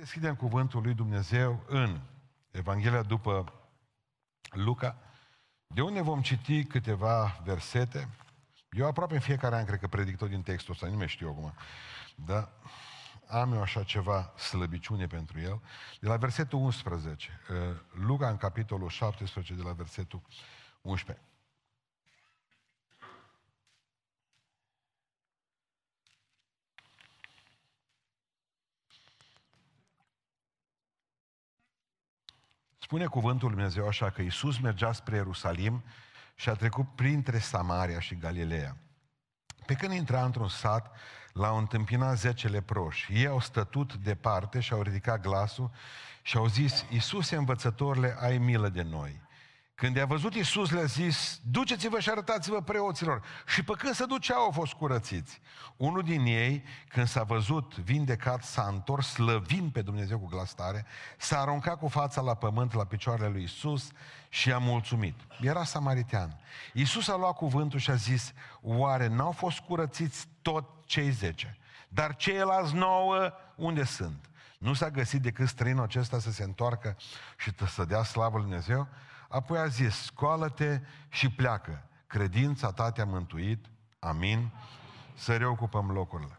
deschidem cuvântul lui Dumnezeu în Evanghelia după Luca, de unde vom citi câteva versete. Eu aproape în fiecare an cred că predic tot din textul ăsta, nu mai știu acum. Dar am eu așa ceva slăbiciune pentru el. De la versetul 11, uh, Luca în capitolul 17, de la versetul 11. Spune cuvântul Lui Dumnezeu așa că Iisus mergea spre Ierusalim și a trecut printre Samaria și Galileea. Pe când intra într-un sat, l-au întâmpinat zece leproși. Ei au stătut departe și au ridicat glasul și au zis, Iisuse învățătorile, ai milă de noi. Când i-a văzut Iisus, le-a zis, duceți-vă și arătați-vă preoților. Și pe când se duceau, au fost curățiți. Unul din ei, când s-a văzut vindecat, s-a întors slăvind pe Dumnezeu cu glas tare, s-a aruncat cu fața la pământ, la picioarele lui Iisus și a mulțumit. Era samaritean. Iisus a luat cuvântul și a zis, oare n-au fost curățiți tot cei zece? Dar ceilalți nouă, unde sunt? Nu s-a găsit decât străinul acesta să se întoarcă și să dea slavă lui Dumnezeu? Apoi a zis, scoală-te și pleacă. Credința ta te-a mântuit. Amin. Să reocupăm locurile.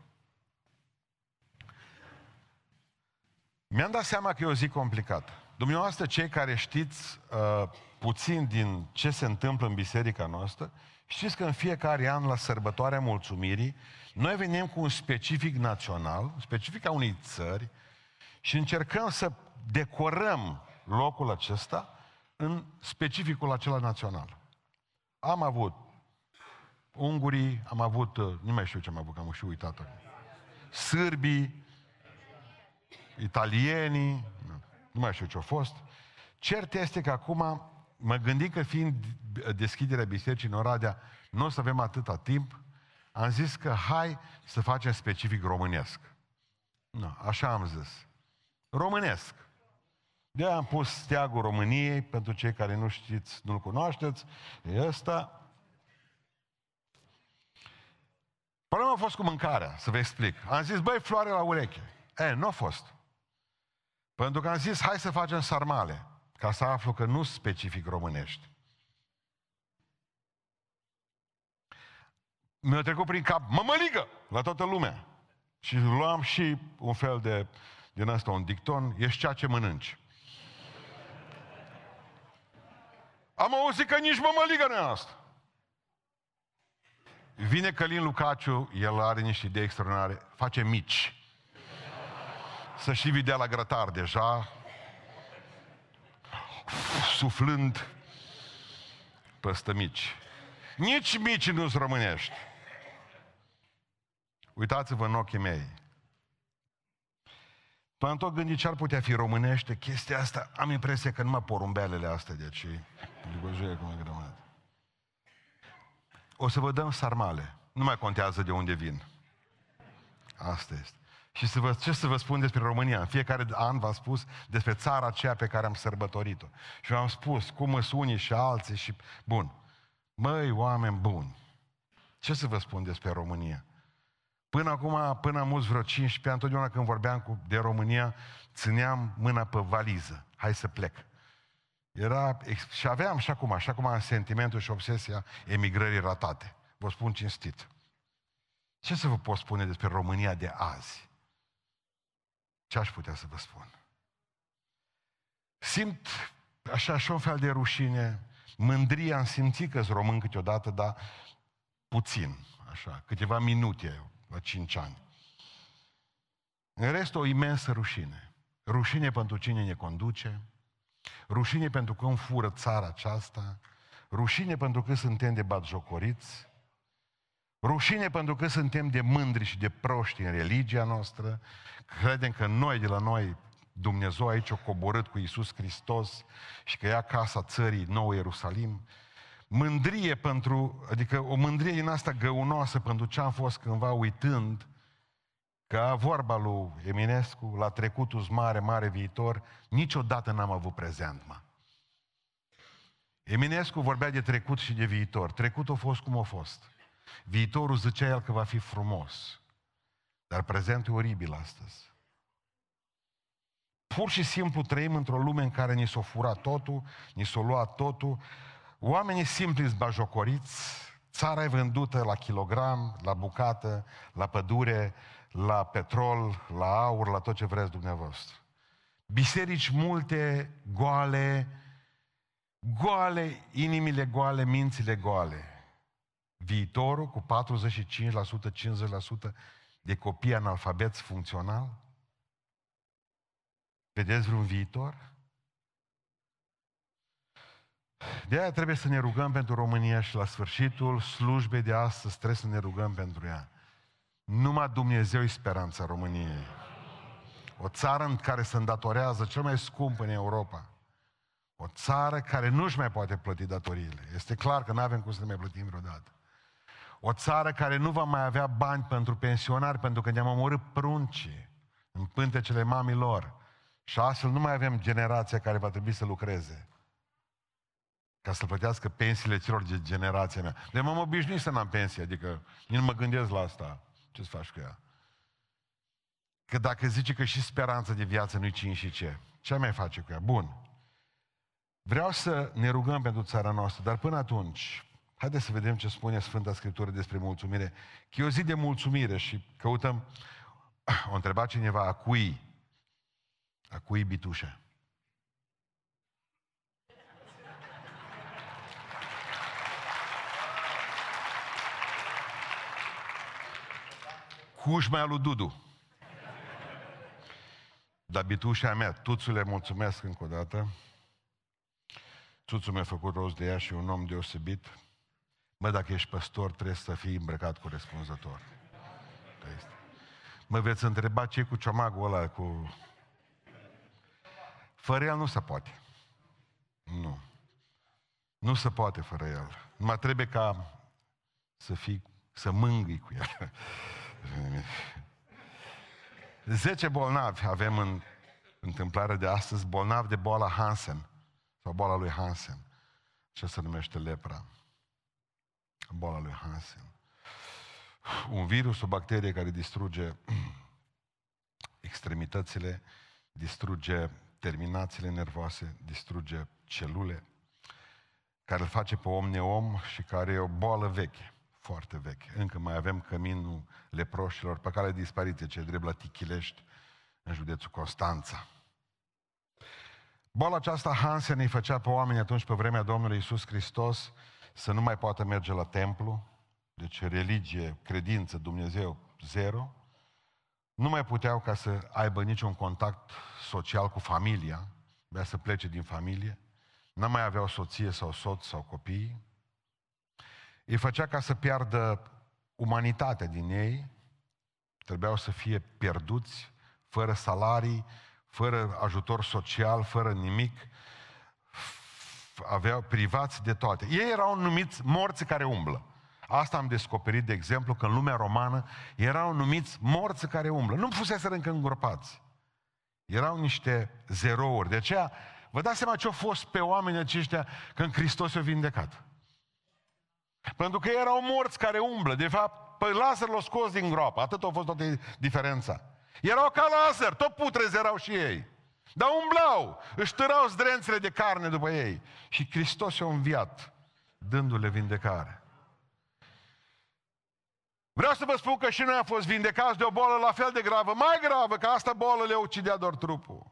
Mi-am dat seama că e o zi complicată. Dumneavoastră, cei care știți uh, puțin din ce se întâmplă în biserica noastră, știți că în fiecare an, la sărbătoarea mulțumirii, noi venim cu un specific național, specific a unei țări, și încercăm să decorăm locul acesta în specificul acela național. Am avut ungurii, am avut, uh, nu mai știu ce am avut, că am și uitat. Sârbii, italienii, nu mai știu ce a fost. Cert este că acum mă gândesc că fiind deschiderea bisericii în Oradea, nu o să avem atâta timp, am zis că hai să facem specific românesc. Nu, așa am zis. Românesc. De am pus steagul României, pentru cei care nu știți, nu-l cunoașteți, e ăsta. Problema a fost cu mâncarea, să vă explic. Am zis, băi, floare la ureche. E, nu a fost. Pentru că am zis, hai să facem sarmale, ca să aflu că nu specific românești. Mi-a trecut prin cap, mămăligă, la toată lumea. Și luam și un fel de, din asta, un dicton, ești ceea ce mănânci. Am auzit că nici mămăligă nu e asta. Vine Călin Lucaciu, el are niște idei extraordinare, face mici. Să și vedea la grătar deja, suflând păstă mici. Nici mici nu-s românești. Uitați-vă în ochii mei. Până tot gândit ce ar putea fi românește chestia asta, am impresia că numai porumbelele astea de aici. O să vă dăm sarmale. Nu mai contează de unde vin. Asta este. Și să vă, ce să vă spun despre România? În fiecare an v-am spus despre țara aceea pe care am sărbătorit-o. Și v-am spus cum sunt unii și alții și... Bun. Măi, oameni buni, ce să vă spun despre România? Până acum, până am mulți vreo 15 ani, întotdeauna când vorbeam cu, de România, țineam mâna pe valiză. Hai să plec. Era, și aveam și acum, așa cum am sentimentul și obsesia emigrării ratate. Vă spun cinstit. Ce să vă pot spune despre România de azi? Ce aș putea să vă spun? Simt așa și un fel de rușine, mândrie, am simțit că sunt român câteodată, dar puțin, așa, câteva minute la 5 ani. În rest, o imensă rușine. Rușine pentru cine ne conduce, rușine pentru că îmi fură țara aceasta, rușine pentru că suntem de batjocoriți, rușine pentru că suntem de mândri și de proști în religia noastră, credem că noi, de la noi, Dumnezeu aici a coborât cu Iisus Hristos și că ia casa țării Nou Ierusalim, mândrie pentru, adică o mândrie din asta găunoasă pentru ce am fost cândva uitând că vorba lui Eminescu, la trecutul mare, mare viitor, niciodată n-am avut prezent, mă. Eminescu vorbea de trecut și de viitor. Trecutul a fost cum a fost. Viitorul zicea el că va fi frumos. Dar prezentul e oribil astăzi. Pur și simplu trăim într-o lume în care ni s-o furat totul, ni s-o luat totul, oamenii simpli sunt bajocoriți, țara e vândută la kilogram, la bucată, la pădure, la petrol, la aur, la tot ce vreți dumneavoastră. Biserici multe, goale, goale, inimile goale, mințile goale. Viitorul cu 45%, 50% de copii analfabeți funcțional? Vedeți vreun viitor? De aia trebuie să ne rugăm pentru România și la sfârșitul slujbei de astăzi trebuie să ne rugăm pentru ea. Numai Dumnezeu e speranța României. O țară în care se îndatorează cel mai scump în Europa. O țară care nu-și mai poate plăti datoriile. Este clar că nu avem cum să ne mai plătim vreodată. O țară care nu va mai avea bani pentru pensionari pentru că ne-am omorât pruncii în pântecele mamilor. Și astfel nu mai avem generația care va trebui să lucreze ca să plătească pensiile celor de generația mea. De m-am obișnuit să n-am pensie, adică nu mă gândesc la asta. Ce să faci cu ea? Că dacă zice că și speranța de viață nu-i cine și ce, ce mai face cu ea? Bun. Vreau să ne rugăm pentru țara noastră, dar până atunci, haideți să vedem ce spune Sfânta Scriptură despre mulțumire. Că e o zi de mulțumire și căutăm, o întreba cineva, a cui? A cui bitușa? Cușmea lui Dudu. Dar bitușa mea, Tuțule, mulțumesc încă o dată. Tuțul mi-a făcut rost de ea și un om deosebit. Mă, dacă ești păstor, trebuie să fii îmbrăcat corespunzător. Mă veți întreba ce cu ciomagul ăla, cu... Fără el nu se poate. Nu. Nu se poate fără el. Numai trebuie ca să fii, să mângâi cu el. Zece bolnavi avem în întâmplarea de astăzi, bolnavi de boala Hansen, sau boala lui Hansen. Ce se numește lepra. Boala lui Hansen. Un virus, o bacterie care distruge extremitățile, distruge terminațiile nervoase, distruge celule, care îl face pe om neom și care e o boală veche foarte veche. Încă mai avem căminul leproșilor pe care dispariție, ce drept la Tichilești, în județul Constanța. Boala aceasta Hansen îi făcea pe oameni atunci, pe vremea Domnului Isus Hristos, să nu mai poată merge la templu, deci religie, credință, Dumnezeu, zero. Nu mai puteau ca să aibă niciun contact social cu familia, vrea să plece din familie. Nu mai aveau soție sau soț sau copii. Îi făcea ca să piardă umanitatea din ei, trebuiau să fie pierduți, fără salarii, fără ajutor social, fără nimic, aveau privați de toate. Ei erau numiți morți care umblă. Asta am descoperit, de exemplu, că în lumea romană erau numiți morți care umblă. Nu fusese încă îngropați. Erau niște zerouri. De aceea, vă dați seama ce au fost pe oamenii aceștia când Hristos i-a vindecat. Pentru că erau morți care umblă. De fapt, pe Lazar l-a scos din groapă. Atât a fost toată diferența. Erau ca Lazar, tot putrezi erau și ei. Dar umblau, își târau zdrențele de carne după ei. Și Hristos i-a înviat, dându-le vindecare. Vreau să vă spun că și noi am fost vindecați de o boală la fel de gravă, mai gravă, că asta boală le ucidea doar trupul.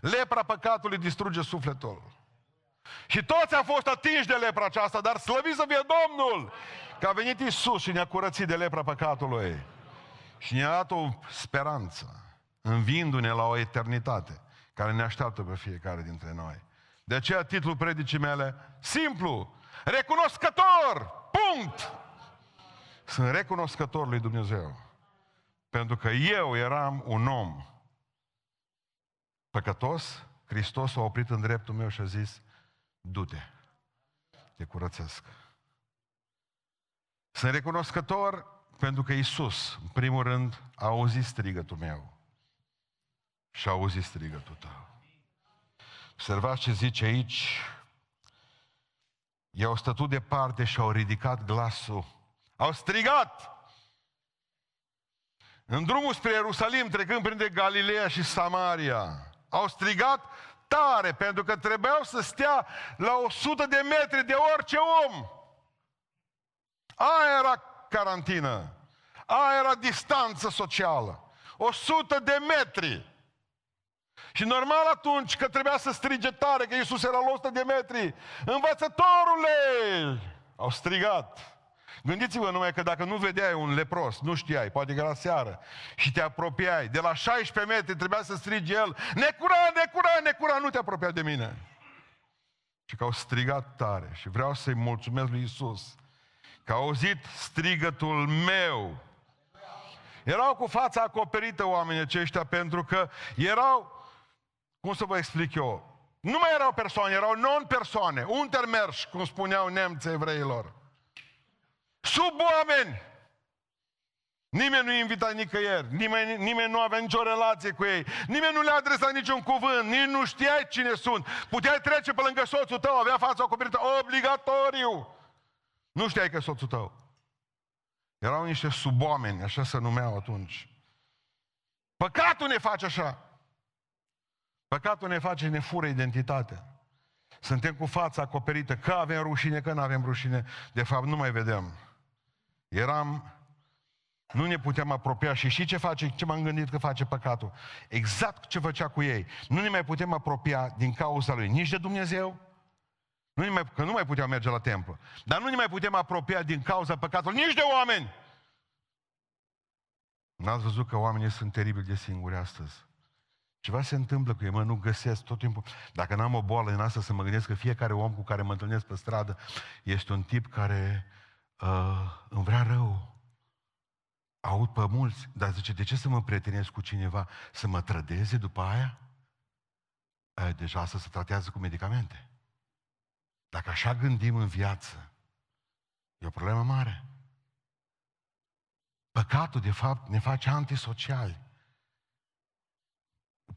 Lepra păcatului distruge sufletul. Și toți au fost atinși de lepra aceasta, dar slăvit să fie Domnul! Că a venit Isus și ne-a curățit de lepra păcatului. Și ne-a dat o speranță, învindu-ne la o eternitate, care ne așteaptă pe fiecare dintre noi. De aceea titlul predicii mele, simplu, recunoscător, punct! Sunt recunoscător lui Dumnezeu. Pentru că eu eram un om păcătos, Hristos a oprit în dreptul meu și a zis, du-te, te curățesc. Sunt recunoscător pentru că Isus, în primul rând, a auzit strigătul meu și a auzit strigătul tău. Observați ce zice aici. I-au stătut departe și au ridicat glasul. Au strigat! În drumul spre Ierusalim, trecând printre Galileea și Samaria, Au strigat tare, pentru că trebuiau să stea la 100 de metri de orice om. Aia era carantină. Aia era distanță socială. 100 de metri. Și normal atunci că trebuia să strige tare, că Iisus era la 100 de metri. Învățătorule! Au strigat. Gândiți-vă numai că dacă nu vedeai un lepros, nu știai, poate că era seară, și te apropiai, de la 16 metri trebuia să strigi el, necura, necura, necura, nu te apropia de mine. Și că au strigat tare și vreau să-i mulțumesc lui Isus că au auzit strigătul meu. Erau cu fața acoperită oamenii aceștia pentru că erau, cum să vă explic eu, nu mai erau persoane, erau non-persoane, untermerși, cum spuneau nemții evreilor. Sub oameni! Nimeni nu invita nicăieri, nimeni, nimeni nu avea nicio relație cu ei, nimeni nu le-a adresat niciun cuvânt, nici nu știai cine sunt. Puteai trece pe lângă soțul tău, avea fața acoperită obligatoriu. Nu știai că soțul tău. Erau niște suboameni, așa se numeau atunci. Păcatul ne face așa. Păcatul ne face, ne fură identitatea. Suntem cu fața acoperită, că avem rușine, că nu avem rușine. De fapt, nu mai vedem. Eram, nu ne puteam apropia și și ce face, ce m-am gândit că face păcatul. Exact ce făcea cu ei. Nu ne mai putem apropia din cauza lui, nici de Dumnezeu, nu mai, că nu mai puteam merge la templu. Dar nu ne mai putem apropia din cauza păcatului nici de oameni. N-ați văzut că oamenii sunt teribil de singuri astăzi. Ceva se întâmplă cu ei, mă, nu găsesc tot timpul. Dacă n-am o boală în asta, să mă gândesc că fiecare om cu care mă întâlnesc pe stradă este un tip care uh, îmi vrea rău. Aud pe mulți, dar zice, de ce să mă prietenesc cu cineva? Să mă trădeze după aia? Aia deja asta se tratează cu medicamente. Dacă așa gândim în viață, e o problemă mare. Păcatul, de fapt, ne face antisociali.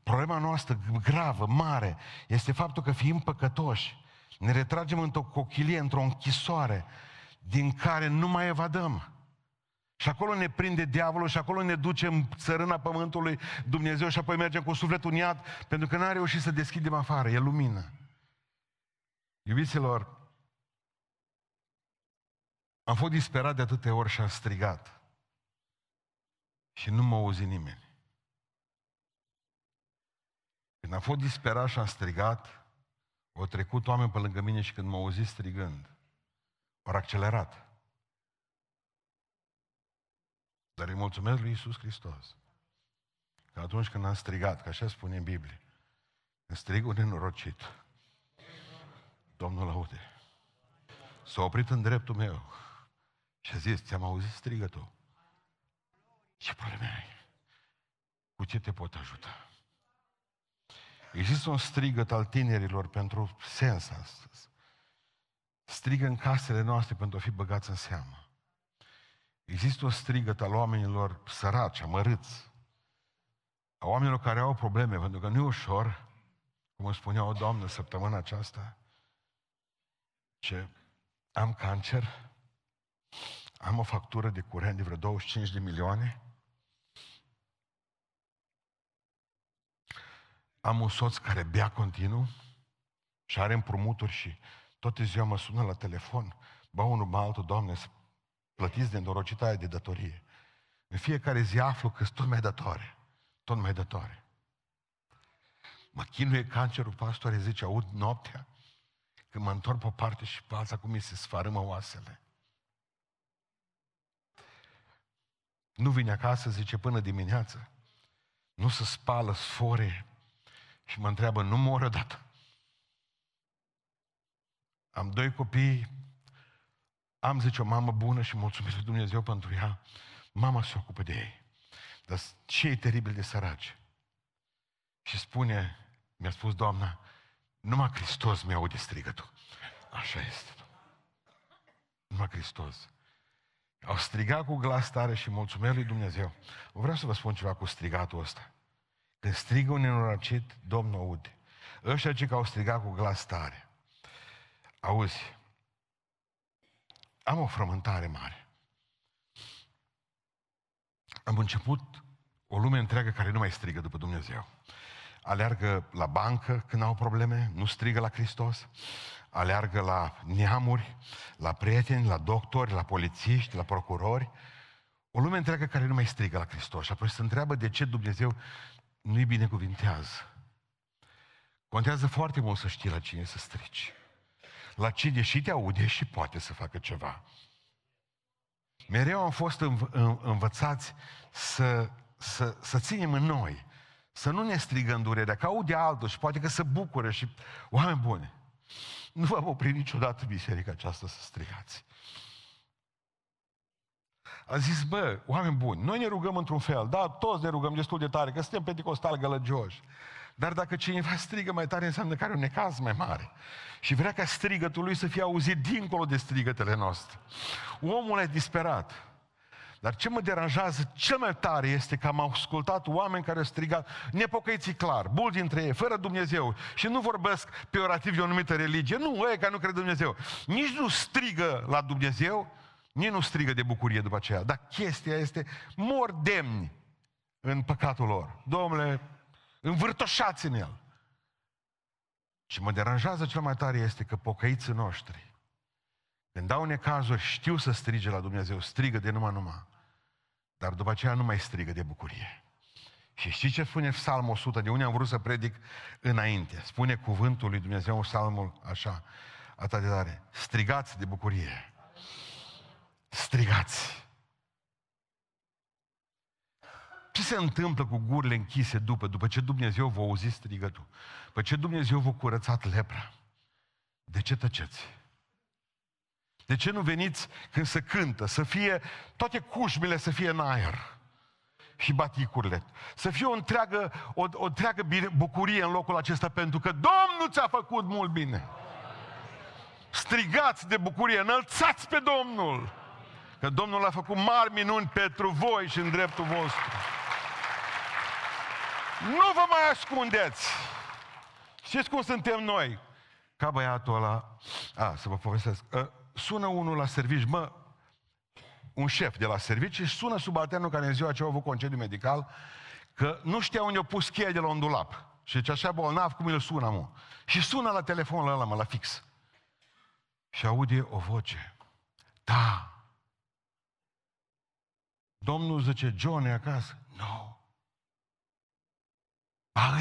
Problema noastră gravă, mare, este faptul că fiind păcătoși, ne retragem într-o cochilie, într-o închisoare, din care nu mai evadăm. Și acolo ne prinde diavolul și acolo ne ducem în țărâna pământului Dumnezeu și apoi mergem cu sufletul în iad, pentru că n-a reușit să deschidem afară, e lumină. Iubiților, am fost disperat de atâtea ori și am strigat. Și nu m-a auzit nimeni. Când am fost disperat și am strigat, au trecut oameni pe lângă mine și când m-au auzit strigând, au accelerat. Dar îi mulțumesc lui Iisus Hristos. Că atunci când am strigat, că așa spune în Biblie, când strig un nenorocit, Domnul aude. S-a oprit în dreptul meu și a zis, ți-am auzit strigătul. Ce probleme ai? Cu ce te pot ajuta? Există un strigăt al tinerilor pentru sens astăzi. Strigă în casele noastre pentru a fi băgați în seamă. Există un strigăt al oamenilor săraci, amărâți, a oamenilor care au probleme, pentru că nu e ușor, cum îmi spunea o doamnă săptămâna aceasta, ce am cancer, am o factură de curent de vreo 25 de milioane, am un soț care bea continuu și are împrumuturi și toate ziua mă sună la telefon, ba unul, ba altul, Doamne, să plătiți de îndorocita aia de datorie. În fiecare zi aflu că sunt tot mai datoare, tot mai datoare. Mă chinuie cancerul, pastore, zice, aud noaptea, când mă întorc pe o parte și pe alta, cum mi se sfarâmă oasele. Nu vine acasă, zice, până dimineață. Nu se spală sfore și mă întreabă, nu mor odată. Am doi copii, am, zice, o mamă bună și mulțumesc lui Dumnezeu pentru ea. Mama se ocupă de ei. Dar ce e teribil de săraci? Și spune, mi-a spus doamna, numai Hristos mi-aude strigătul. Așa este. Numai Hristos. Au strigat cu glas tare și mulțumesc lui Dumnezeu. Vreau să vă spun ceva cu strigatul ăsta. Când strigă un nenorocit, Domnul aude. Ăștia ce că au strigat cu glas tare. Auzi, am o frământare mare. Am început o lume întreagă care nu mai strigă după Dumnezeu. aleargă la bancă când au probleme, nu strigă la Hristos, aleargă la neamuri, la prieteni, la doctori, la polițiști, la procurori, o lume întreagă care nu mai strigă la Hristos și apoi se întreabă de ce Dumnezeu nu-i binecuvintează. Contează foarte mult să știi la cine să strici. La cine și te aude și poate să facă ceva. Mereu am fost înv- în, învățați să, să, să ținem în noi, să nu ne strigăm durerea, că aude altul și poate că se bucură și oameni buni. Nu v-am oprit niciodată biserica aceasta să strigați. A zis, bă, oameni buni, noi ne rugăm într-un fel, da, toți ne rugăm destul de tare, că suntem pentecostali gălăgioși. Dar dacă cineva strigă mai tare, înseamnă că are un necaz mai mare. Și vrea ca strigătul lui să fie auzit dincolo de strigătele noastre. Omul e disperat. Dar ce mă deranjează cel mai tare este că am ascultat oameni care au strigat nepocăiții clar, bul dintre ei, fără Dumnezeu. Și nu vorbesc peorativ de o anumită religie. Nu, ei care nu cred Dumnezeu. Nici nu strigă la Dumnezeu, nici nu strigă de bucurie după aceea. Dar chestia este, mor demni în păcatul lor. Domnule, învârtoșați în el. Ce mă deranjează cel mai tare este că pocăiții noștri, când dau necazuri, știu să strige la Dumnezeu, strigă de numai numai. Dar după aceea nu mai strigă de bucurie. Și știți ce spune Psalmul 100, de unde am vrut să predic înainte? Spune cuvântul lui Dumnezeu, Psalmul așa, atât de tare. Strigați de bucurie. Strigați. Ce se întâmplă cu gurile închise după, după ce Dumnezeu v-a auzit strigătul? După ce Dumnezeu v-a curățat lepra? De ce tăceți? De ce nu veniți când se cântă, să fie, toate cușmile să fie în aer? Și baticurile. Să fie o întreagă, o, o întreagă bucurie în locul acesta, pentru că Domnul ți-a făcut mult bine. Strigați de bucurie, înălțați pe Domnul. Că Domnul a făcut mari minuni pentru voi și în dreptul vostru. Nu vă mai ascundeți! Știți cum suntem noi? Ca băiatul ăla... A, să vă povestesc. Uh, sună unul la servici, mă, un șef de la servici și sună subalternul care în ziua ce a avut concediu medical că nu știa unde a pus cheia de la un dulap. Și ce așa bolnav, cum îl sună, mă. Și sună la telefonul ăla, mă, la fix. Și aude o voce. Da. Domnul zice, John e acasă? Nu. No. Ba,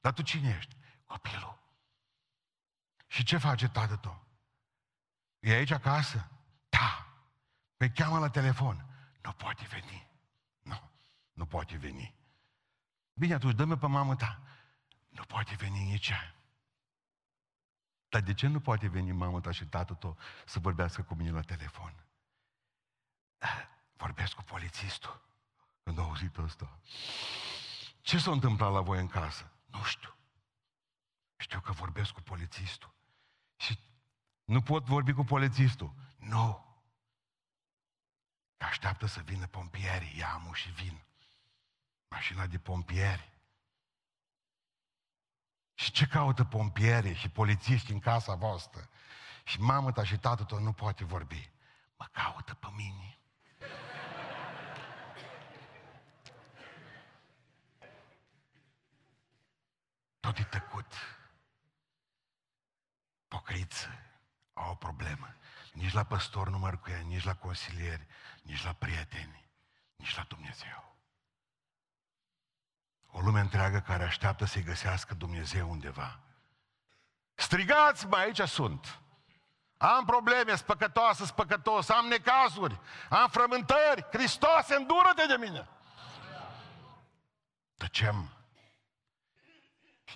Dar tu cine ești? Copilul. Și ce face tatăl tău? E aici acasă? Da. Pe cheamă la telefon. Nu poate veni. Nu, nu poate veni. Bine, atunci dă-mi pe mamă ta. Nu poate veni nici ea. Dar de ce nu poate veni mama ta și tatăl tău să vorbească cu mine la telefon? Vorbesc cu polițistul. Când au auzit ăsta. Ce s-a întâmplat la voi în casă? Nu știu. Știu că vorbesc cu polițistul. Și nu pot vorbi cu polițistul. Nu. Așteaptă să vină pompierii. Ia și vin. Mașina de pompieri. Și ce caută pompierii și polițiști în casa voastră? Și mamă ta și tatăl tău nu poate vorbi. Mă caută pe mine. Tot e tăcut. Pocăiță au o problemă. Nici la păstor nu mă cu ea, nici la consilieri, nici la prieteni, nici la Dumnezeu. O lume întreagă care așteaptă să-i găsească Dumnezeu undeva. Strigați, mă, aici sunt. Am probleme, spăcătoasă, spăcătos, am necazuri, am frământări. Hristos, îndură-te de mine. Tăcem.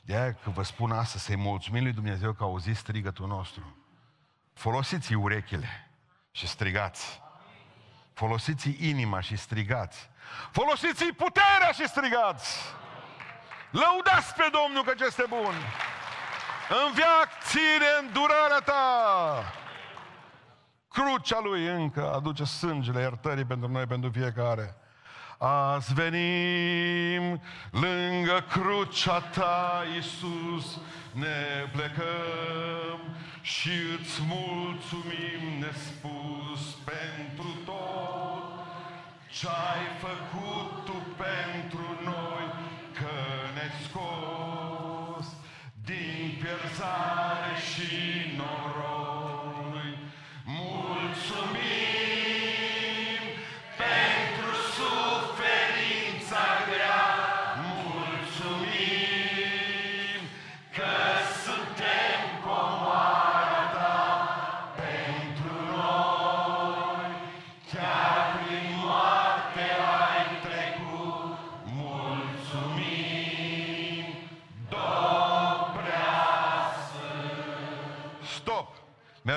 Și de aia că vă spun asta, să-i mulțumim lui Dumnezeu că a auzit strigătul nostru. Folosiți urechile și strigați. Folosiți inima și strigați. Folosiți puterea și strigați. Lăudați pe Domnul că este bun. În viac ține îndurarea ta. Crucea lui încă aduce sângele iertării pentru noi, pentru fiecare. Azi venim lângă crucea ta, Iisus, ne plecăm și îți mulțumim nespus pentru tot ce-ai făcut tu pentru noi,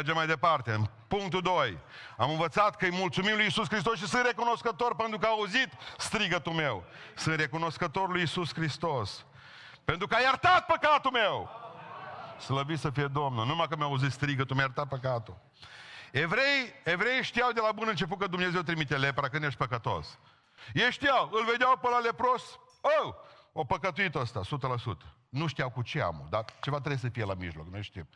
Mergem mai departe. În punctul 2. Am învățat că îi mulțumim lui Isus Hristos și sunt recunoscător pentru că a auzit strigătul meu. Sunt recunoscător lui Isus Hristos. Pentru că a iertat păcatul meu. Slăvit să fie Domnul. Numai că mi-a auzit strigătul, mi-a iertat păcatul. Evrei, evrei știau de la bun început că Dumnezeu trimite lepra când ești păcătos. Ei știau, îl vedeau pe la lepros, oh, o păcătuit ăsta, 100%. Nu știau cu ce amul, dar ceva trebuie să fie la mijloc, noi știm.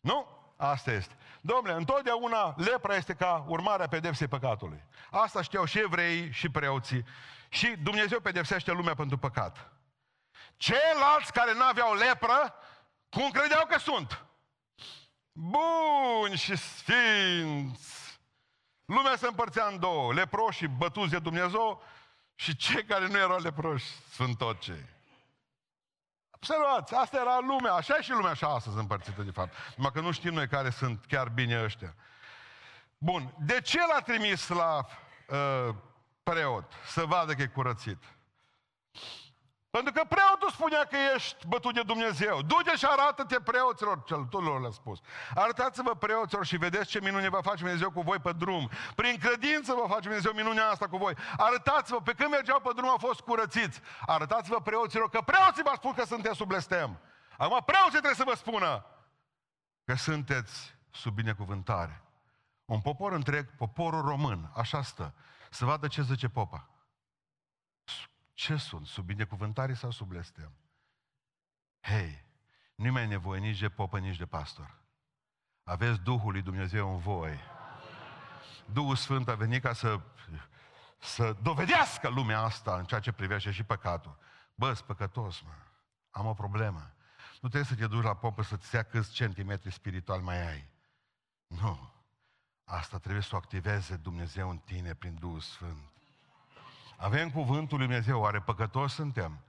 Nu? Asta este. Domnule, întotdeauna lepra este ca urmare a pedepsei păcatului. Asta știau și evrei și preoții. Și Dumnezeu pedepsește lumea pentru păcat. Ceilalți care n-aveau lepră, cum credeau că sunt? Buni și sfinți. Lumea se împărțea în două, leproși bătuți de Dumnezeu și cei care nu erau leproși, sfântocei. Observați, asta era lumea, așa e și lumea așa astăzi împărțită de fapt. Numai că nu știm noi care sunt chiar bine ăștia. Bun, de ce l-a trimis la uh, preot să vadă că e curățit? Pentru că preotul spunea că ești bătut de Dumnezeu. Du-te și arată-te preoților, cel tuturor le-a spus. Arătați-vă preoților și vedeți ce minune va face Dumnezeu cu voi pe drum. Prin credință va face Dumnezeu minunea asta cu voi. Arătați-vă, pe când mergeau pe drum au fost curățiți. Arătați-vă preoților că preoții v-au spus că sunteți sub blestem. Acum preoții trebuie să vă spună că sunteți sub binecuvântare. Un popor întreg, poporul român, așa stă, să vadă ce zice popa. Ce sunt? Sub binecuvântare sau sub blestem? Hei, nu mai e nevoie nici de popă, nici de pastor. Aveți Duhul lui Dumnezeu în voi. Duhul Sfânt a venit ca să, să dovedească lumea asta în ceea ce privește și păcatul. Bă, păcătos, mă. Am o problemă. Nu trebuie să te duci la popă să-ți ia câți centimetri spiritual mai ai. Nu. Asta trebuie să o activeze Dumnezeu în tine prin Duhul Sfânt. Avem cuvântul lui Dumnezeu, oare păcătoși suntem?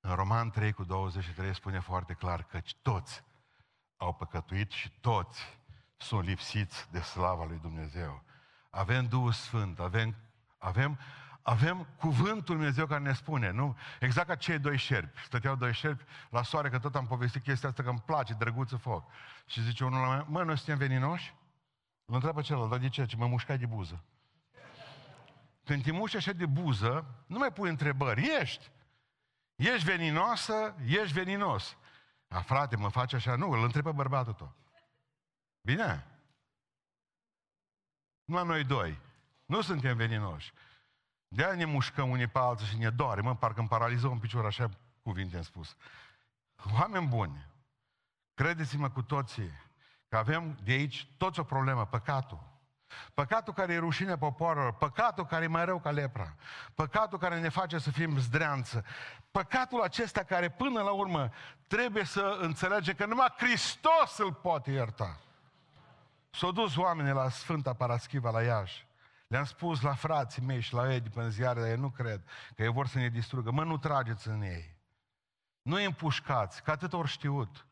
În Roman 3 cu 23 spune foarte clar că toți au păcătuit și toți sunt lipsiți de slava lui Dumnezeu. Avem Duhul Sfânt, avem, avem, avem cuvântul lui Dumnezeu care ne spune, nu? Exact ca cei doi șerpi. Stăteau doi șerpi la soare, că tot am povestit chestia asta, că îmi place, drăguță foc. Și zice unul la mine, mă, noi suntem veninoși? Îl întreabă celălalt, dar de ce? Ce mă mușcai de buză. Când te muși așa de buză, nu mai pui întrebări. Ești. Ești veninoasă, ești veninos. A, frate, mă face așa? Nu, îl întrebă bărbatul tău. Bine? Numai noi doi. Nu suntem veninoși. de ne mușcăm unii pe alții și ne doare. Mă, parcă îmi paraliză un picior, așa cuvinte am spus. Oameni buni, credeți-mă cu toții că avem de aici toți o problemă, păcatul. Păcatul care e rușine popoarelor, păcatul care e mai rău ca lepra, păcatul care ne face să fim zdreanță, păcatul acesta care până la urmă trebuie să înțelege că numai Hristos îl poate ierta. S-au dus oamenii la Sfânta Paraschiva la Iași. Le-am spus la frații mei și la ei de pe ziare, dar ei nu cred că ei vor să ne distrugă. Mă, nu trageți în ei. Nu îi împușcați, că atât ori știut.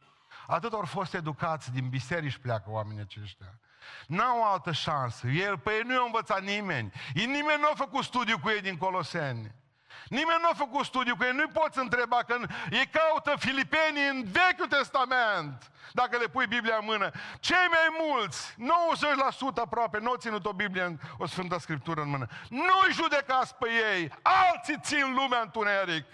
Atât ori fost educați din biserici pleacă oamenii aceștia. N-au altă șansă. El, pe ei nu i-a învățat nimeni. Nimeni nu a făcut studiu cu ei din Coloseni. Nimeni nu a făcut studiu cu ei. Nu-i poți întreba că ei caută filipenii în Vechiul Testament. Dacă le pui Biblia în mână. Cei mai mulți, 90% aproape, nu au ținut o Biblie, în, o Sfântă Scriptură în mână. Nu-i judecați pe ei. Alții țin lumea întuneric.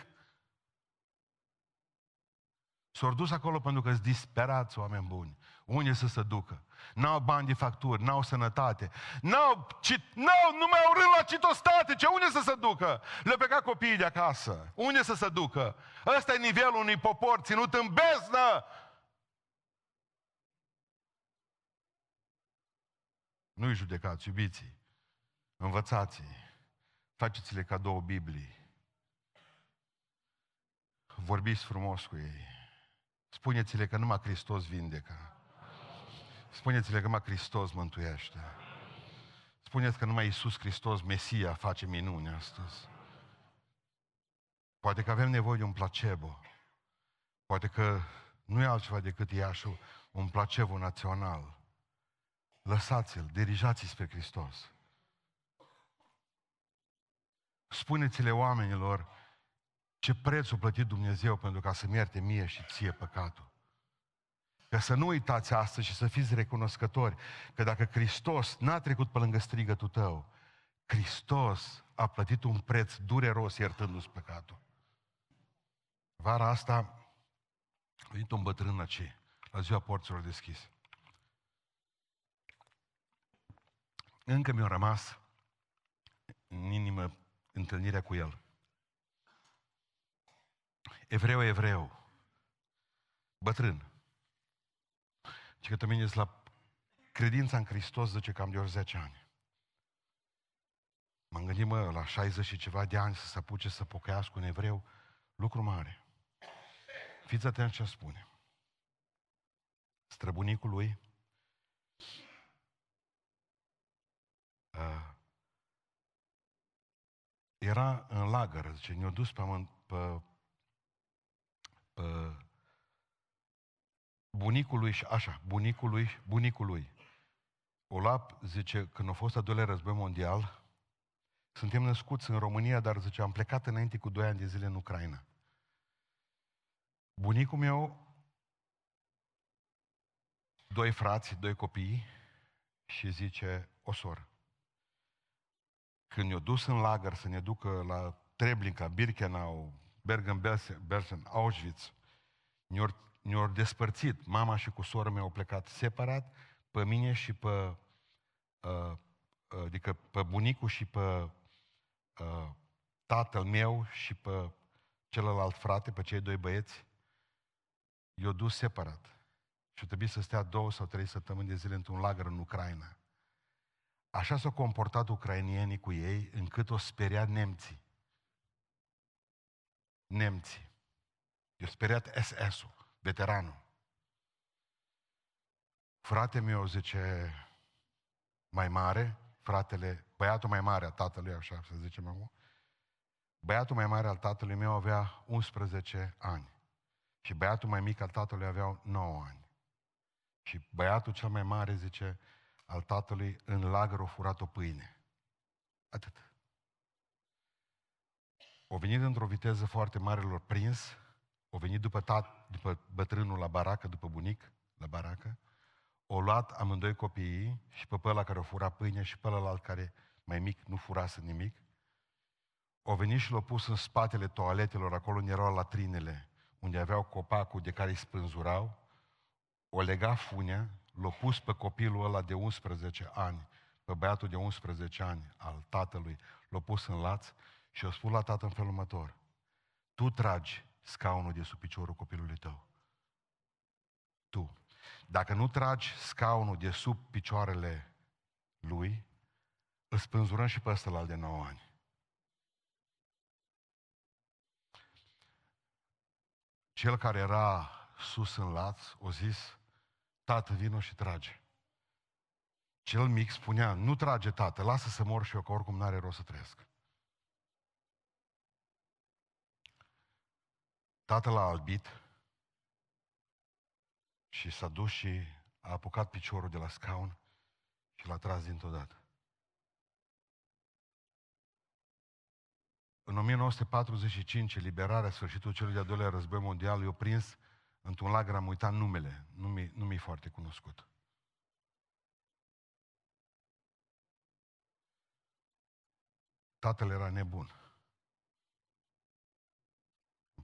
S-au dus acolo pentru că sunt disperați oameni buni. Unde să se ducă? N-au bani de facturi, n-au sănătate, n-au, ci, n-au, nu mai au rând la citostate, ce unde să se ducă? Le pleca copiii de acasă. Unde să se ducă? Ăsta e nivelul unui popor ținut în beznă. Nu-i judecați, iubiții. Învățați-i. Faceți-le cadou Biblii. Vorbiți frumos cu ei. Spuneți-le că numai Hristos vindecă. Spuneți-le că numai Hristos mântuiește. Spuneți că numai Iisus Hristos, Mesia, face minuni astăzi. Poate că avem nevoie de un placebo. Poate că nu e altceva decât Iașu, un placebo național. Lăsați-l, dirijați spre Hristos. Spuneți-le oamenilor ce preț a plătit Dumnezeu pentru ca să-mi ierte mie și ție păcatul. Că să nu uitați astăzi și să fiți recunoscători că dacă Hristos n-a trecut pe lângă strigătul tău, Hristos a plătit un preț dureros iertându-ți păcatul. Vara asta a venit un bătrân la ce? La ziua porților deschise. Încă mi-a rămas în inimă întâlnirea cu el. Evreu, evreu, bătrân. Și că mine la credința în Hristos, zice, cam de ori 10 ani. M-am gândit, mă, la 60 și ceva de ani să se apuce să pocăiască un evreu, lucru mare. Fiți atenți ce spune. Străbunicul lui uh, era în lagăr, zice, ne-a dus pe, pe, pe bunicul lui și așa, bunicul lui, bunicul lui. Olap zice, când a fost a doilea război mondial, suntem născuți în România, dar zice, am plecat înainte cu doi ani de zile în Ucraina. Bunicul meu, doi frați, doi copii și zice, o soră. Când ne-a dus în lagăr să ne ducă la Treblinka, Birkenau, Bergen-Belsen, Auschwitz, ne-au ne despărțit. Mama și cu sora mea au plecat separat, pe mine și pe, uh, uh, adică pe bunicul și pe uh, tatăl meu și pe celălalt frate, pe cei doi băieți, i-au dus separat. Și trebuie să stea două sau trei săptămâni de zile într-un lagăr în Ucraina. Așa s-au comportat ucrainienii cu ei, încât o speria nemții. Nemții. I-au speriat SS-ul, veteranul. Frate meu, zice, mai mare, fratele, băiatul mai mare a tatălui, așa să zicem acum, băiatul mai mare al tatălui meu avea 11 ani. Și băiatul mai mic al tatălui avea 9 ani. Și băiatul cel mai mare, zice, al tatălui, în lagăr o furat o pâine. Atât. O venit într-o viteză foarte mare, lor prins, o venit după, tat, după bătrânul la baracă, după bunic, la baracă, o luat amândoi copiii și pe ăla care o fura pâine și pe ălalt care mai mic nu furase nimic, o venit și l-a pus în spatele toaletelor, acolo unde erau latrinele, unde aveau copacul de care îi spânzurau, o lega funea, l-a pus pe copilul ăla de 11 ani, pe băiatul de 11 ani al tatălui, l-a pus în laț și a spus la tată în felul următor, tu tragi scaunul de sub piciorul copilului tău. Tu. Dacă nu tragi scaunul de sub picioarele lui, îl spânzurăm și pe ăsta de 9 ani. Cel care era sus în laț, o zis, tată, vino și trage. Cel mic spunea, nu trage tată, lasă să mor și eu, că oricum n-are rost să trăiesc. Tatăl a albit și s-a dus și a apucat piciorul de la scaun și l-a tras dintr-o dată. În 1945, eliberarea, sfârșitul celui de-al doilea război mondial, i-a prins într-un lagăr, am uitat numele, nu mi, nu mi foarte cunoscut. Tatăl era nebun.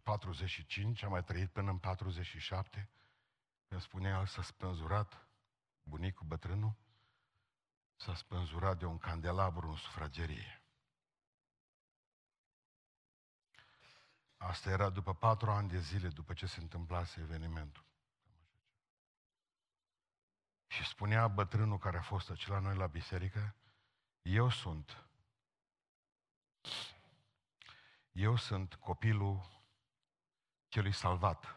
În 45, am mai trăit până în 47, când spunea el s-a spânzurat, bunicul bătrânul, s-a spânzurat de un candelabru în sufragerie. Asta era după patru ani de zile după ce se întâmplase evenimentul. Și spunea bătrânul care a fost acela noi la biserică, eu sunt, eu sunt copilul celui salvat.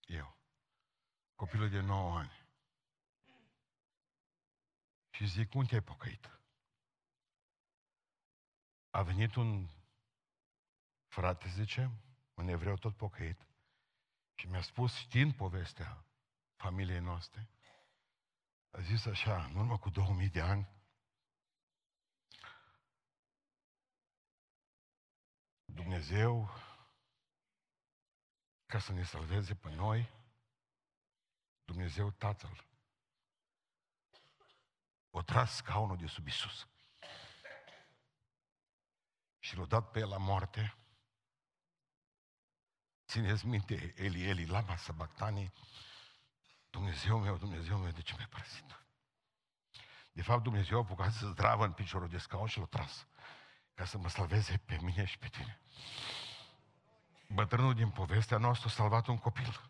Eu. Copilul de 9 ani. Și zic, cum te-ai pocăit? A venit un frate, zice, un evreu tot pocăit, și mi-a spus, știind povestea familiei noastre, a zis așa, în urmă cu 2000 de ani, Dumnezeu, ca să ne salveze pe noi, Dumnezeu Tatăl, o tras scaunul de sub Isus și l-a dat pe el la moarte. Țineți minte, Eli, Eli, lama sabactanii, Dumnezeu meu, Dumnezeu meu, de ce mi-ai părăsit? De fapt, Dumnezeu a apucat să zdravă în piciorul de scaun și l-a tras ca să mă salveze pe mine și pe tine. Bătrânul din povestea noastră a salvat un copil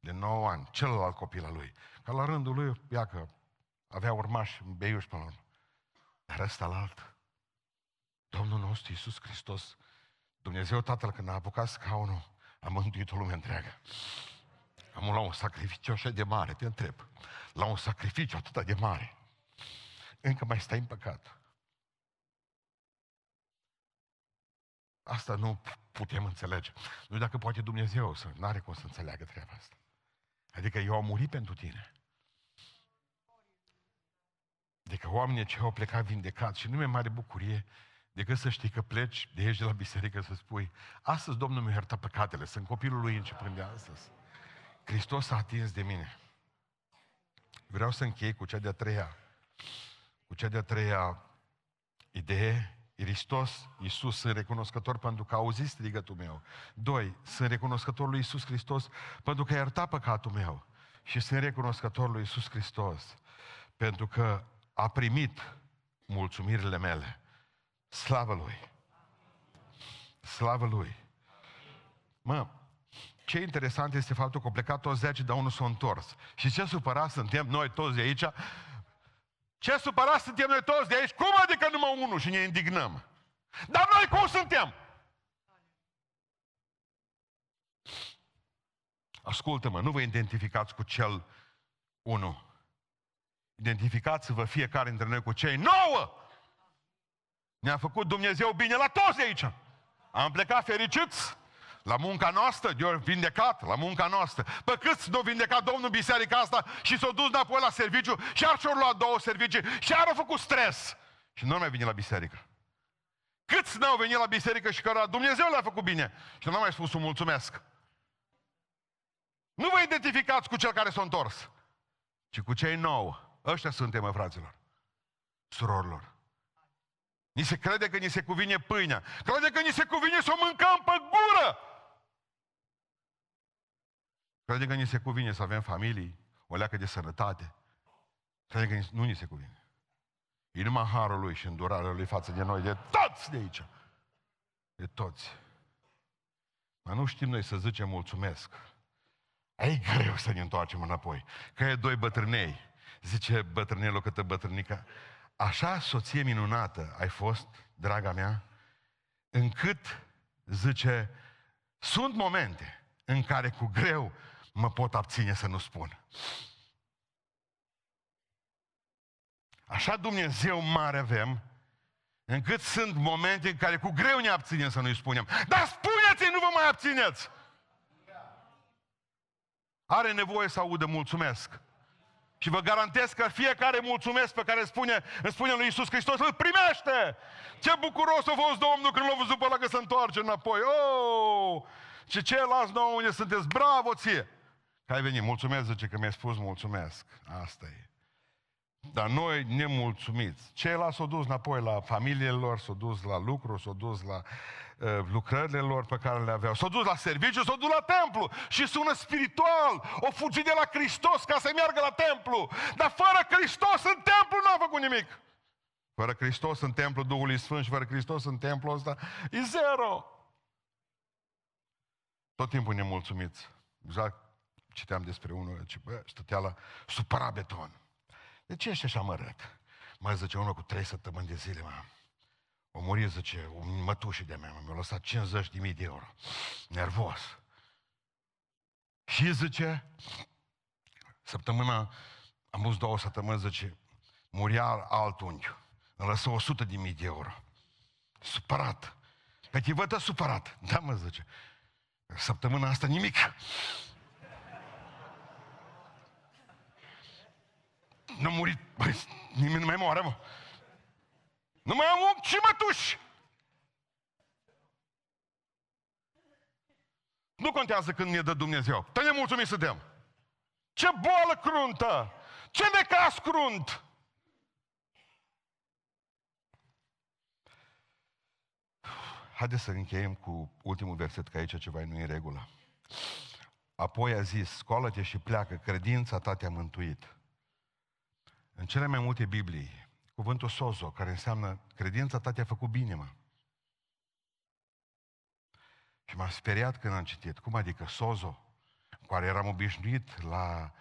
de 9 ani, celălalt copil al lui. Ca la rândul lui, ia că avea urmași beiuși până la urmă. Dar ăsta la alt. Domnul nostru Iisus Hristos, Dumnezeu Tatăl, când a apucat scaunul, a mântuit o lume întreagă. Am la un sacrificiu așa de mare, te întreb. La un sacrificiu atât de mare. Încă mai stai în păcat. Asta nu putem înțelege. Nu dacă poate Dumnezeu să nu are cum să înțeleagă treaba asta. Adică eu am murit pentru tine. Adică oamenii ce au plecat vindecat și nu mi-e mare bucurie decât să știi că pleci de aici de la biserică să spui astăzi Domnul mi-a iertat păcatele, sunt copilul lui începând de astăzi. Hristos a atins de mine. Vreau să închei cu cea de-a treia, cu cea de-a treia idee. Hristos, Iisus, sunt recunoscător pentru că a auzit strigătul meu. Doi, sunt recunoscător lui Iisus Hristos pentru că a iertat păcatul meu. Și sunt recunoscător lui Iisus Hristos pentru că a primit mulțumirile mele. Slavă Lui! Slavă Lui! Mă, ce interesant este faptul că au plecat toți zece, dar unul s-a întors. Și ce supărat suntem noi toți de aici? Ce supărat suntem noi toți de aici? Cum adică numai unul și ne indignăm? Dar noi cum suntem? Ascultă-mă, nu vă identificați cu cel unu. Identificați-vă fiecare dintre noi cu cei nouă. Ne-a făcut Dumnezeu bine la toți de aici. Am plecat fericiți la munca noastră, de vindecat, la munca noastră. Pe câți nu vindecat Domnul biserica asta și s-a dus înapoi la serviciu și ar și-au luat două servicii și ar făcut stres. Și nu mai vine la biserică. Câți n-au venit la biserică și că Dumnezeu le-a făcut bine și nu mai spus un mulțumesc. Nu vă identificați cu cel care s-a întors, ci cu cei nou. Ăștia suntem, mă, fraților. Surorilor. Ni se crede că ni se cuvine pâinea. Crede că ni se cuvine să o mâncăm pe gură. Crede că ni se cuvine să avem familii, o leacă de sănătate. Crede că nu ni se cuvine. E numai harul lui și îndurarea lui față de noi, de toți de aici. De toți. Dar nu știm noi să zicem mulțumesc. E greu să ne întoarcem înapoi. Că e doi bătrânei. Zice bătrânelul câtă bătrânică. Așa soție minunată ai fost, draga mea, încât, zice, sunt momente în care cu greu mă pot abține să nu spun. Așa Dumnezeu mare avem, încât sunt momente în care cu greu ne abținem să nu-i spunem. Dar spuneți-i, nu vă mai abțineți! Are nevoie să audă mulțumesc. Și vă garantez că fiecare mulțumesc pe care spune, îmi spune lui Iisus Hristos, îl primește! Ce bucuros a fost Domnul când l-a văzut pe ăla că se întoarce înapoi. Oh! Și ceilalți nouă unde sunteți, bravo ție! Că ai venit, mulțumesc, zice că mi-ai spus mulțumesc. Asta e. Dar noi nemulțumiți. Ceilalți s-au dus înapoi la familiile lor, s-au dus la lucru, s-au dus la uh, lucrările lor pe care le aveau. S-au dus la serviciu, s-au dus la templu și sună spiritual. O fugit de la Hristos ca să meargă la templu. Dar fără Hristos în templu nu a făcut nimic. Fără Hristos în templu Duhului Sfânt și fără Hristos în templu ăsta e zero. Tot timpul nemulțumiți. Exact citeam despre unul, ce bă, stătea la supăra beton. De ce ești așa mărât? Mai zice unul cu trei săptămâni de zile, mă. O murit, zice, un mătușii de mea, mi-a lăsat 50 de mii de euro. Nervos. Și zice, săptămâna, am pus două săptămâni, zice, muria alt unghiu. Îmi lăsă 100 de mii de euro. Supărat. Pe te văd supărat. Da, mă zice. Săptămâna asta nimic. Nu a murit. Băi, nimeni nu mai moare, mă. Nu mai am om, ce mă tuși? Nu contează când ne dă Dumnezeu. Te ne mulțumim să dăm. Ce boală cruntă! Ce necas crunt! Haideți să încheiem cu ultimul verset, că aici ceva nu e în regulă. Apoi a zis, scoală-te și pleacă, credința ta te-a mântuit. În cele mai multe Biblii, cuvântul sozo, care înseamnă credința ta te-a făcut bine, mă. Și m-a speriat când am citit. Cum adică sozo, cu care eram obișnuit la,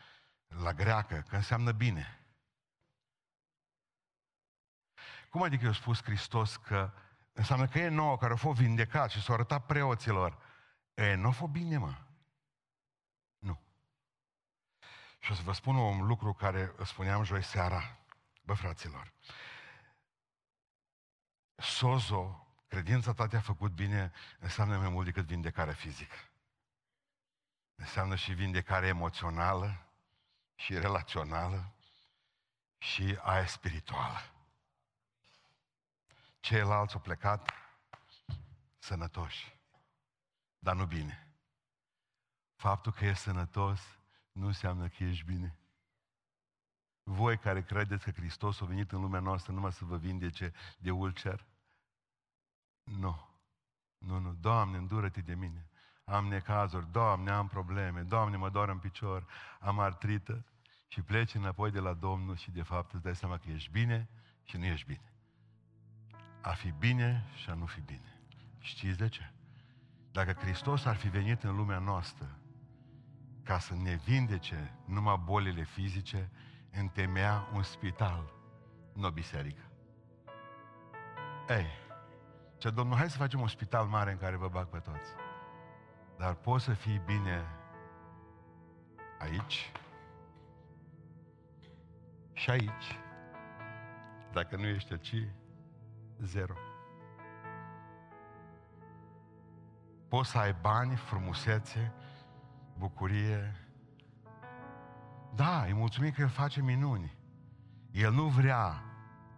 la greacă, că înseamnă bine. Cum adică eu spus Hristos că înseamnă că e nouă care au fost vindecat și s-au arătat preoților. E, nu a fost bine, mă. Nu. Și o să vă spun un lucru care spuneam joi seara. Bă, fraților, sozo, credința ta te-a făcut bine, înseamnă mai mult decât vindecarea fizică. Înseamnă și vindecare emoțională, și relațională, și aia spirituală. Ceilalți au plecat sănătoși, dar nu bine. Faptul că e sănătos nu înseamnă că ești bine. Voi care credeți că Hristos a venit în lumea noastră numai să vă vindece de ulcer? Nu. Nu, nu. Doamne, îndură-te de mine. Am necazuri, Doamne, am probleme, Doamne, mă doar în picior, am artrită și pleci înapoi de la Domnul și de fapt îți dai seama că ești bine și nu ești bine. A fi bine și a nu fi bine. Știți de ce? Dacă Hristos ar fi venit în lumea noastră ca să ne vindece numai bolile fizice, întemeia un spital, nu o biserică. Ei, ce Domnul, hai să facem un spital mare în care vă bag pe toți. Dar poți să fii bine aici și aici. Dacă nu ești aici, zero. Poți să ai bani, frumusețe, bucurie, da, îi mulțumim că El face minuni. El nu vrea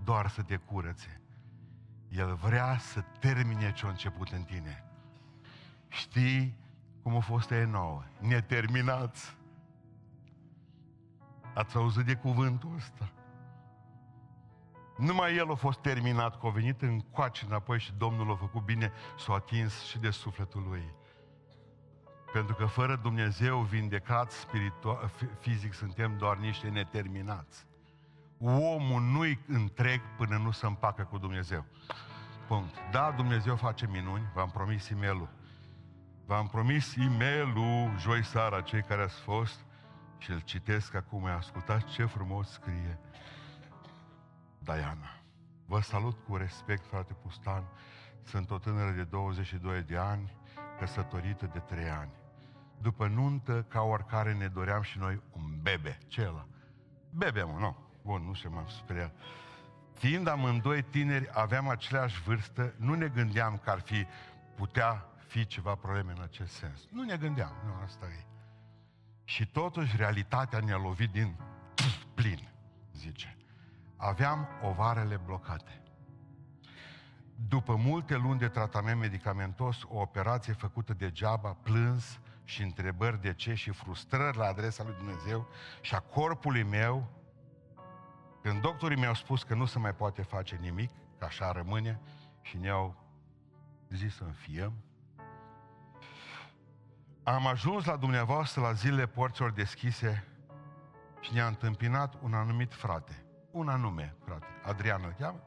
doar să te curățe. El vrea să termine ce a început în tine. Știi cum a fost ei nouă? Neterminați. Ați auzit de cuvântul ăsta? Numai el a fost terminat, că a venit în coace înapoi și Domnul a făcut bine, s-a atins și de sufletul lui. Pentru că fără Dumnezeu vindecat spiritual, fizic suntem doar niște neterminați. Omul nu-i întreg până nu se împacă cu Dumnezeu. Punct. Da, Dumnezeu face minuni, v-am promis e V-am promis e joi seara, cei care ați fost și îl citesc acum, ascultați ce frumos scrie Diana. Vă salut cu respect, frate Pustan. Sunt o tânără de 22 de ani, căsătorită de 3 ani după nuntă, ca oricare ne doream și noi un bebe. Ce ăla? Bebe, mă, nu. Bun, nu se m-am speriat. Fiind amândoi tineri, aveam aceleași vârstă, nu ne gândeam că ar fi, putea fi ceva probleme în acest sens. Nu ne gândeam, nu, asta e. Și totuși realitatea ne-a lovit din plin, zice. Aveam ovarele blocate. După multe luni de tratament medicamentos, o operație făcută degeaba, plâns, și întrebări de ce și frustrări la adresa lui Dumnezeu și a corpului meu, când doctorii mi-au spus că nu se mai poate face nimic, că așa rămâne, și ne-au zis să înfiem, am ajuns la dumneavoastră la zilele porților deschise și ne-a întâmpinat un anumit frate. Un anume, frate. Adrian îl cheamă.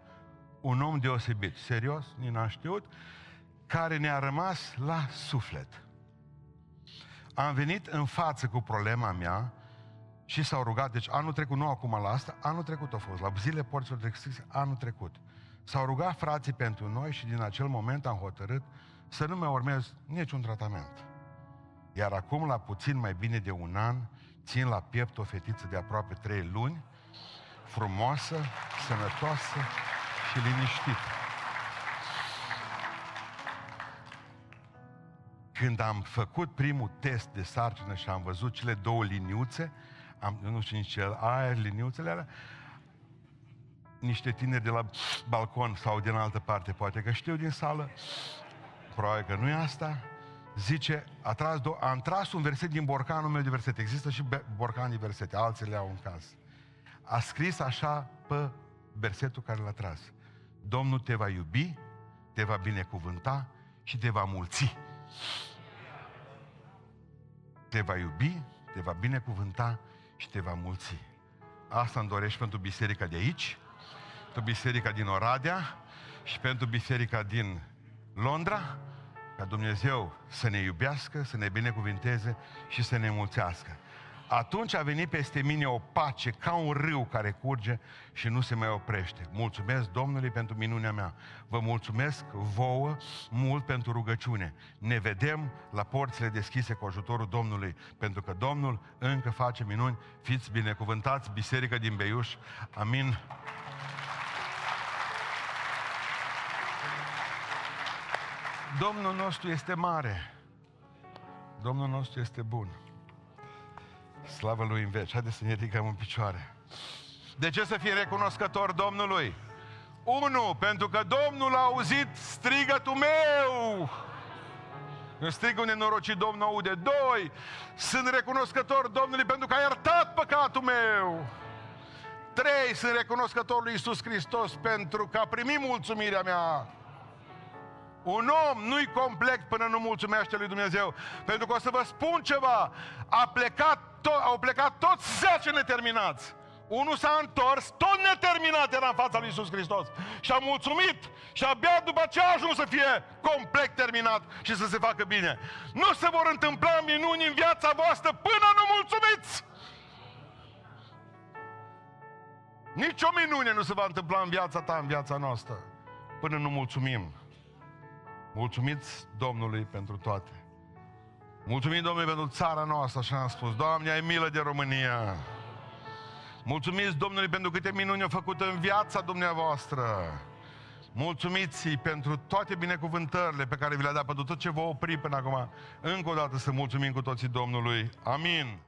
Un om deosebit, serios, ni n-a știut, care ne-a rămas la suflet am venit în față cu problema mea și s-au rugat, deci anul trecut, nu acum la asta, anul trecut a fost, la zile porților de anul trecut. S-au rugat frații pentru noi și din acel moment am hotărât să nu mai urmez niciun tratament. Iar acum, la puțin mai bine de un an, țin la piept o fetiță de aproape trei luni, frumoasă, sănătoasă și liniștită. Când am făcut primul test de sarcină și am văzut cele două liniuțe, am, eu nu știu nici el, aia, liniuțele alea, niște tineri de la balcon sau din altă parte, poate că știu din sală, probabil că nu e asta, zice, a, tras do- am tras un verset din borcanul meu de versete. Există și be- borcan de versete, alții le au în caz. A scris așa pe versetul care l-a tras. Domnul te va iubi, te va binecuvânta și te va mulți. Te va iubi, te va binecuvânta și te va mulți. Asta îmi dorești pentru biserica de aici, pentru biserica din Oradea și pentru biserica din Londra, ca Dumnezeu să ne iubească, să ne binecuvinteze și să ne mulțească. Atunci a venit peste mine o pace ca un râu care curge și nu se mai oprește. Mulțumesc Domnului pentru minunea mea. Vă mulțumesc vouă mult pentru rugăciune. Ne vedem la porțile deschise cu ajutorul Domnului, pentru că Domnul încă face minuni. Fiți binecuvântați, Biserica din Beiuș. Amin. Domnul nostru este mare. Domnul nostru este bun. Slavă Lui în veci. Haideți să ne ridicăm în picioare. De ce să fie recunoscător Domnului? Unu, pentru că Domnul a auzit strigătul meu. Când strig un nenorocit, Domnul aude. Doi, sunt recunoscător Domnului pentru că a iertat păcatul meu. Trei, sunt recunoscător lui Iisus Hristos pentru că a primit mulțumirea mea. Un om nu-i complet până nu mulțumește lui Dumnezeu. Pentru că o să vă spun ceva. A plecat to- au plecat toți zece neterminați. Unul s-a întors, tot neterminat era în fața lui Iisus Hristos. Și a mulțumit. Și abia după ce a ajuns să fie complet terminat și să se facă bine. Nu se vor întâmpla minuni în viața voastră până nu mulțumiți. Nici o minune nu se va întâmpla în viața ta, în viața noastră, până nu mulțumim. Mulțumiți Domnului pentru toate. Mulțumim Domnului pentru țara noastră, așa am spus. Doamne, ai milă de România. Mulțumiți Domnului pentru câte minuni au făcut în viața dumneavoastră. Mulțumiți pentru toate binecuvântările pe care vi le-a dat, pentru tot ce vă opri până acum. Încă o dată să mulțumim cu toții Domnului. Amin.